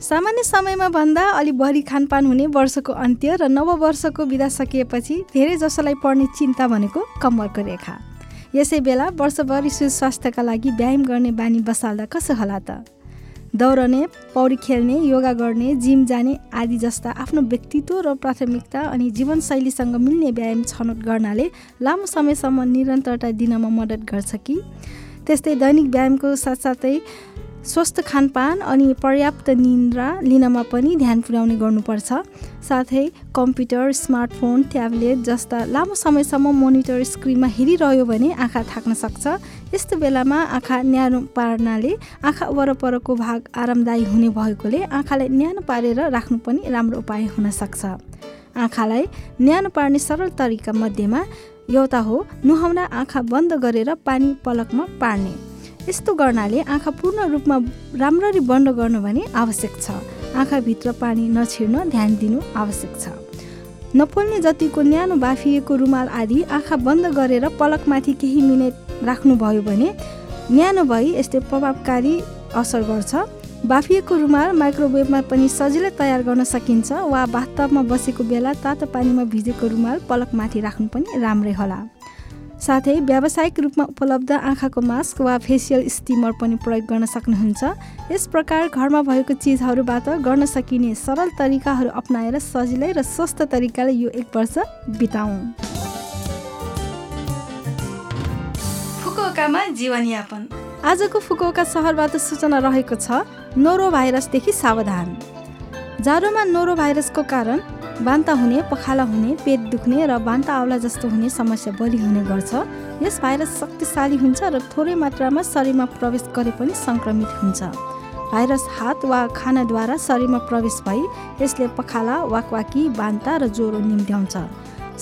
सामान्य समयमा भन्दा अलि बढी खानपान हुने वर्षको अन्त्य र नव वर्षको बिदा सकिएपछि धेरै जसोलाई पर्ने चिन्ता भनेको कम्मरको रेखा। यसै बेला वर्षभरि सुस्वास्थ्यका लागि व्यायाम गर्ने बानी बसाल्दा कसो होला त? दौडने पौडी खेल्ने योगा गर्ने जिम जाने आदि जस्ता आफ्नो व्यक्तित्व र प्राथमिकता अनि जीवनशैलीसँग मिल्ने व्यायाम छनौट गर्नाले लामो समयसम्म निरन्तरता दिनमा मद्दत गर्छ कि? त्यस्तै दैनिक व्यायामको साथसाथै स्वस्थ खानपान अनि पर्याप्त निन्द्रा लिनमा पनि ध्यान पुर्याउने गर्नुपर्छ। साथै कम्प्युटर स्मार्टफोन ट्याब्लेट जस्ता लामो समयसम्म मोनिटर स्क्रिनमा हेरिरह्यो भने आँखा थाक्न सक्छ। यस्तो बेलामा आँखा न्यानो पार्नाले आँखा वरपरको भाग आरामदायी हुने भएकोले आँखालाई न्यानो पारेर राख्नु पनि राम्रो उपाय हुनसक्छ आँखालाई न्यानो पार्ने सरल तरिका मध्येमा एउटा हो नुहाउन आँखा बन्द गरेर पानी पलकमा पार्ने। यस्तो गर्नाले आँखा पूर्ण रूपमा राम्ररी बन्द गर्नु भने आवश्यक छ। आँखाभित्र पानी नछिर्न ध्यान दिनु आवश्यक छ। नपोल्ने जतिको न्यानो बाफिएको रुमाल आदि आँखा बन्द गरेर पलकमाथि केही मिनट राख्नुभयो भने न्यानो भई यस्तै प्रभावकारी असर गर्छ। बाफिएको रुमाल माइक्रोवेभमा पनि सजिलै तयार गर्न सकिन्छ वा बाथटबमा बसेको बेला तातो पानीमा भिजेको रुमाल पलकमाथि राख्नु पनि राम्रै होला। साथै व्यावसायिक रूपमा उपलब्ध आँखाको मास्क वा फेसियल स्टिमर पनि प्रयोग गर्न सक्नुहुन्छ। यस प्रकार घरमा भएको चिजहरूबाट गर्न सकिने सरल तरिकाहरू अप्नाएर सजिलै र स्वस्थ तरिकाले यो एक वर्ष बिताउँ। फुकुओकामा जीवनयापन। आजको फुकुओका सहरबाट सूचना रहेको छ नोरो भाइरसदेखि सावधान। जाडोमा नोरो भाइरसको कारण बान्ता हुने पखाला हुने पेट दुख्ने र बान्ता आउला जस्तो हुने समस्या बढी हुने गर्छ। यस भाइरस शक्तिशाली हुन्छ र थोरै मात्रामा शरीरमा प्रवेश गरे पनि सङ्क्रमित हुन्छ। भाइरस हात वा खानाद्वारा शरीरमा प्रवेश भई यसले पखाला वाकवाकी बान्ता र ज्वरो निम्त्याउँछ।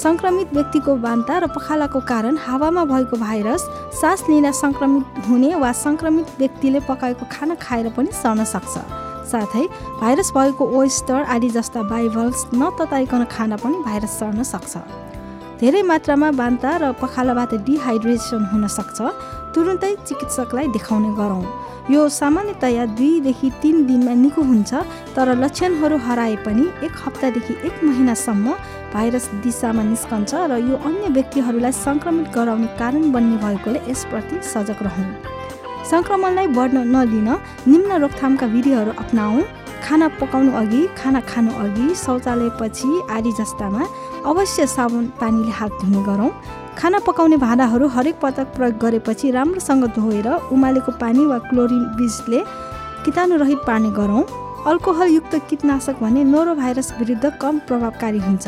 सङ्क्रमित व्यक्तिको बान्ता र पखालाको कारण हावामा भएको भाइरस सास लिन सङ्क्रमित हुने वा सङ्क्रमित व्यक्तिले पकाएको खाना खाएर पनि सर्न सक्छ। साथै भाइरस भएको ओइस्टर आदि जस्ता बाइभल्स नतताइकन खाना पनि भाइरस सर्न सक्छ। धेरै मात्रामा बान्ता र पखालाबाट डिहाइड्रेसन हुन सक्छ। तुरुन्तै चिकित्सकलाई देखाउने गरौँ। यो सामान्यतया दुईदेखि तिन दिनमा निको हुन्छ तर लक्षणहरू हराए पनि एक हप्तादेखि एक महिनासम्म भाइरस दिशामा निस्कन्छ र यो अन्य व्यक्तिहरूलाई सङ्क्रमित गराउने कारण बन्ने भएकोले यसप्रति सजग रहौँ। सङ्क्रमणलाई बढ्न नदिन निम्न रोकथामका विधिहरू अप्नाऊ खाना पकाउनु अघि खाना खानु अघि शौचालयपछि आदि जस्तामा अवश्य साबुन पानीले हात धुने गरौँ। खाना पकाउने भाँडाहरू हरेक पटक प्रयोग गरेपछि राम्रोसँग धोएर उमालेको पानी वा क्लोरिन बिजले कीटाणुरहित पार्ने गरौँ। अल्कोहलयुक्त कीटनाशक भने नोरो भाइरस विरुद्ध कम प्रभावकारी हुन्छ।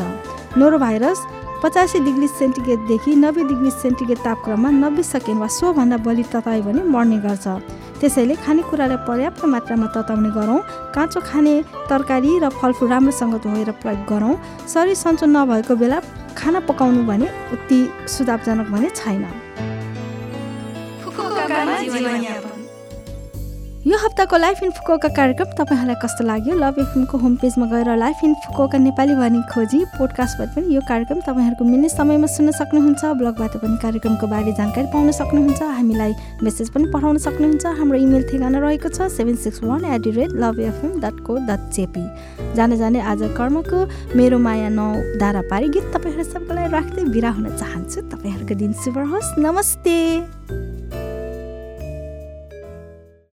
नोरो भाइरस पचासी डिग्री सेन्टिग्रेडदेखि नब्बे डिग्री सेन्टिग्रेड तापक्रममा नब्बे सेकेन्ड वा सोभन्दा बढी ततायो भने मर्ने गर्छ। त्यसैले खानेकुरालाई पर्याप्त मात्रामा तताउने गरौँ काँचो खाने तरकारी र फलफुल राम्रोसँग धोएर प्रयोग गरौँ। शरीर सन्चो नभएको बेला खाना पकाउनु भने उति सुधावजनक भने छैन। यो हप्ताको लाइफ इन फुकोका कार्यक्रम तपाईँहरूलाई कस्तो लाग्यो? लभ एफएमको होम पेजमा गएर लाइफ इन फुकोका नेपाली भनी खोजी पोडकास्टबाट पनि यो कार्यक्रम तपाईँहरूको मिल्ने समयमा सुन्न सक्नुहुन्छ ब्लगबाट पनि कार्यक्रमको बारे जानकारी पाउन सक्नुहुन्छ हामीलाई मेसेज पनि पठाउन सक्नुहुन्छ। हाम्रो इमेल ठेगाना रहेको छ seven six one at the rate love FM dot co dot JP जाने जाने आज कर्मको मेरो माया नौ दारा पारी गीत तपाईँहरू सबैलाई राख्दै बिरा हुन चाहन्छु। तपाईँहरूको दिन शुभ होस्। नमस्ते।